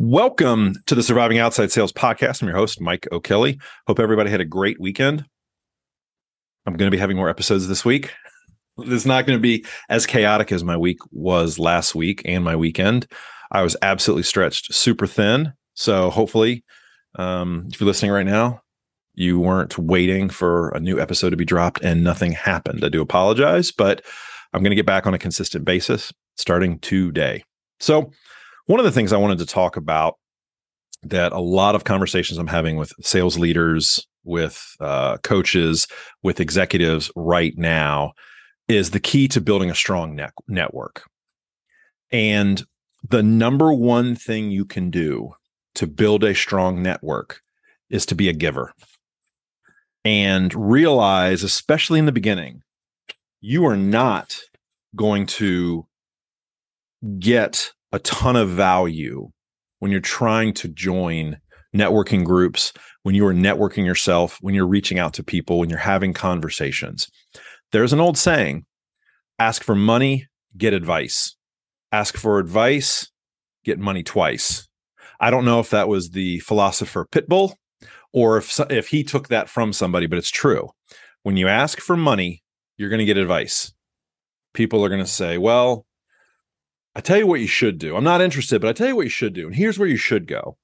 Welcome to the Surviving Outside Sales Podcast. I'm your host, Mike O'Kelly. Hope everybody had a great weekend. I'm going to be having more episodes this week. It's not going to be as chaotic as my week was last week and my weekend. I was absolutely stretched super thin. So hopefully, um, if you're listening right now, you weren't waiting for a new episode to be dropped and nothing happened. I do apologize, but I'm going to get back on a consistent basis starting today. So, one of the things I wanted to talk about that a lot of conversations I'm having with sales leaders, with uh, coaches, with executives right now is the key to building a strong net- network. And the number one thing you can do to build a strong network is to be a giver and realize, especially in the beginning, you are not going to get a ton of value when you're trying to join networking groups, when you are networking yourself, when you're reaching out to people, when you're having conversations. There's an old saying ask for money, get advice. Ask for advice, get money twice. I don't know if that was the philosopher Pitbull or if if he took that from somebody, but it's true. When you ask for money, you're going to get advice. People are going to say, "Well, I tell you what you should do. I'm not interested, but I tell you what you should do. And here's where you should go.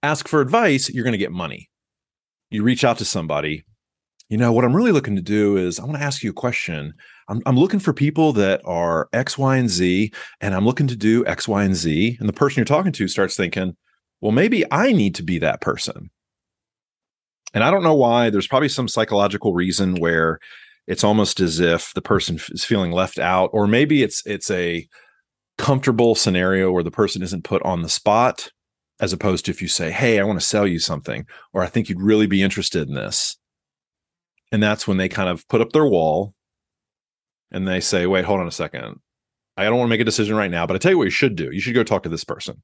Ask for advice, you're going to get money. You reach out to somebody. You know, what I'm really looking to do is I want to ask you a question. I'm, I'm looking for people that are X, Y, and Z, and I'm looking to do X, Y, and Z. And the person you're talking to starts thinking, well, maybe I need to be that person. And I don't know why. There's probably some psychological reason where it's almost as if the person is feeling left out, or maybe it's it's a comfortable scenario where the person isn't put on the spot as opposed to if you say hey i want to sell you something or i think you'd really be interested in this. And that's when they kind of put up their wall and they say wait hold on a second. I don't want to make a decision right now but i tell you what you should do. You should go talk to this person.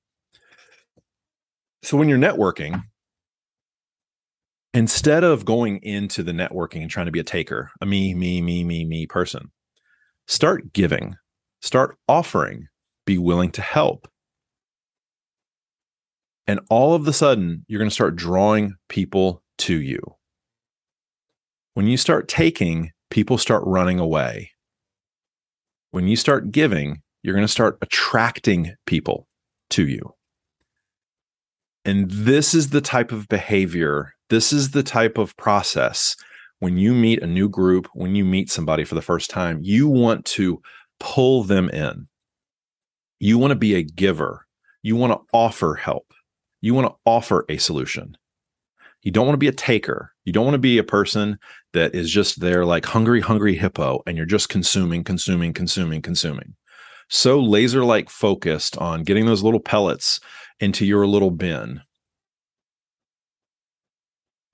So when you're networking instead of going into the networking and trying to be a taker a me me me me me person start giving. Start offering be willing to help. And all of the sudden, you're going to start drawing people to you. When you start taking, people start running away. When you start giving, you're going to start attracting people to you. And this is the type of behavior, this is the type of process when you meet a new group, when you meet somebody for the first time, you want to pull them in. You want to be a giver. You want to offer help. You want to offer a solution. You don't want to be a taker. You don't want to be a person that is just there like hungry, hungry hippo and you're just consuming, consuming, consuming, consuming. So laser like focused on getting those little pellets into your little bin.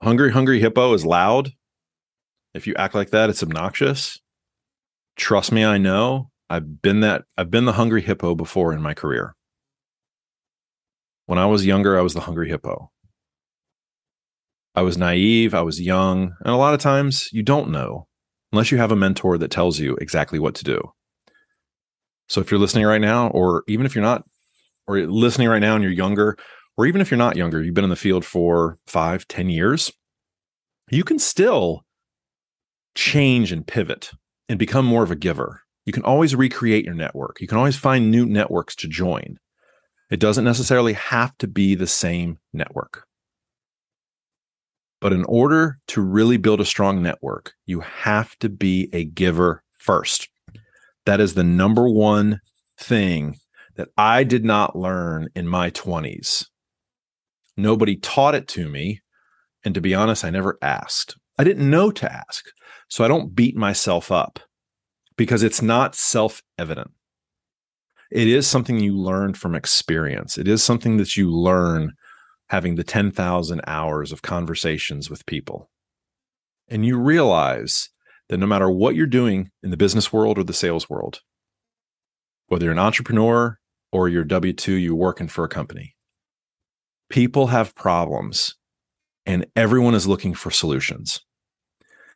Hungry, hungry hippo is loud. If you act like that, it's obnoxious. Trust me, I know. I've been that I've been the hungry hippo before in my career. When I was younger, I was the hungry hippo. I was naive, I was young, and a lot of times you don't know unless you have a mentor that tells you exactly what to do. So if you're listening right now, or even if you're not, or you're listening right now and you're younger, or even if you're not younger, you've been in the field for five, ten years, you can still change and pivot and become more of a giver. You can always recreate your network. You can always find new networks to join. It doesn't necessarily have to be the same network. But in order to really build a strong network, you have to be a giver first. That is the number one thing that I did not learn in my 20s. Nobody taught it to me. And to be honest, I never asked. I didn't know to ask. So I don't beat myself up because it's not self evident. It is something you learn from experience. It is something that you learn having the 10,000 hours of conversations with people. And you realize that no matter what you're doing in the business world or the sales world, whether you're an entrepreneur or you're W 2, you're working for a company, people have problems and everyone is looking for solutions.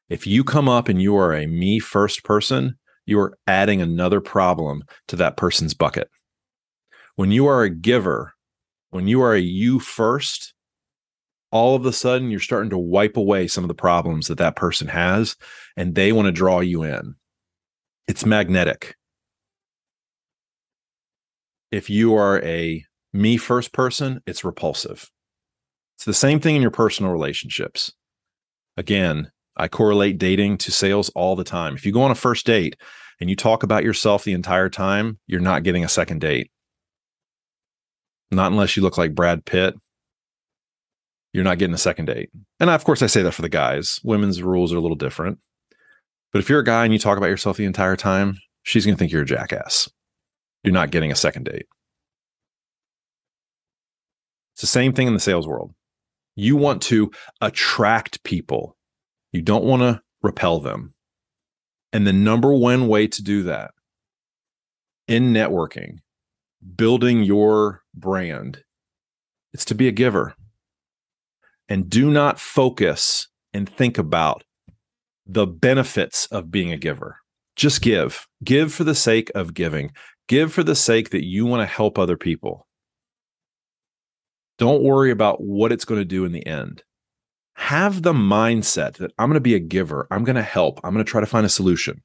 If you come up and you are a me first person, you are adding another problem to that person's bucket. When you are a giver, When you are a you first, all of a sudden you're starting to wipe away some of the problems that that person has and they want to draw you in. It's magnetic. If you are a me first person, it's repulsive. It's the same thing in your personal relationships. Again, I correlate dating to sales all the time. If you go on a first date and you talk about yourself the entire time, you're not getting a second date. Not unless you look like Brad Pitt. You're not getting a second date. And of course, I say that for the guys. Women's rules are a little different. But if you're a guy and you talk about yourself the entire time, she's going to think you're a jackass. You're not getting a second date. It's the same thing in the sales world. You want to attract people, you don't want to repel them. And the number one way to do that in networking, building your brand, it's to be a giver. And do not focus and think about the benefits of being a giver. Just give. Give for the sake of giving. Give for the sake that you want to help other people. Don't worry about what it's going to do in the end. Have the mindset that I'm going to be a giver. I'm going to help. I'm going to try to find a solution.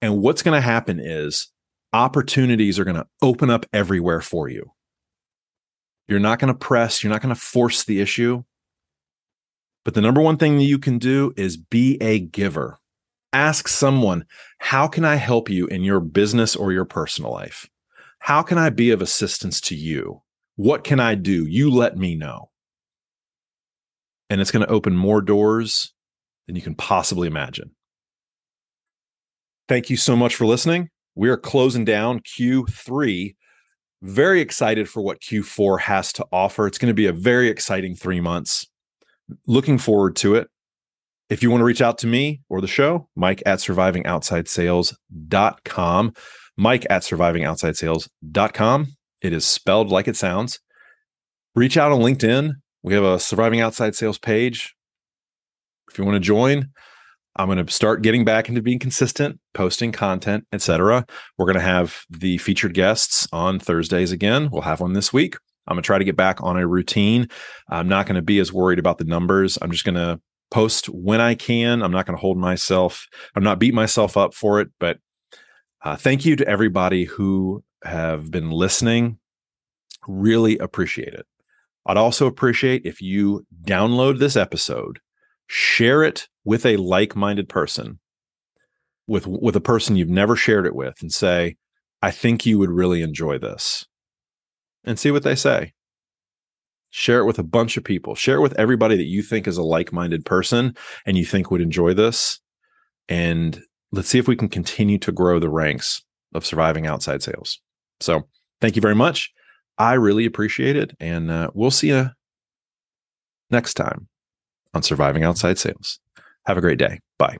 And what's going to happen is opportunities are going to open up everywhere for you. You're not going to press, you're not going to force the issue. But the number one thing that you can do is be a giver. Ask someone, how can I help you in your business or your personal life? How can I be of assistance to you? What can I do? You let me know. And it's going to open more doors than you can possibly imagine. Thank you so much for listening. We are closing down Q3. Very excited for what Q4 has to offer. It's going to be a very exciting three months looking forward to it. If you want to reach out to me or the show, Mike at survivingoutsidesales.com. Mike at survivingoutsidesales.com. It is spelled like it sounds. Reach out on LinkedIn. We have a Surviving Outside Sales page. If you want to join, I'm going to start getting back into being consistent, posting content, etc. We're going to have the featured guests on Thursdays again. We'll have one this week. I'm going to try to get back on a routine. I'm not going to be as worried about the numbers. I'm just going to post when I can. I'm not going to hold myself, I'm not beat myself up for it. But uh, thank you to everybody who have been listening. Really appreciate it. I'd also appreciate if you download this episode, share it with a like-minded person, with with a person you've never shared it with, and say, "I think you would really enjoy this." and see what they say. Share it with a bunch of people. Share it with everybody that you think is a like minded person and you think would enjoy this. And let's see if we can continue to grow the ranks of surviving outside sales. So, thank you very much. I really appreciate it. And uh, we'll see you next time on Surviving Outside Sales. Have a great day. Bye.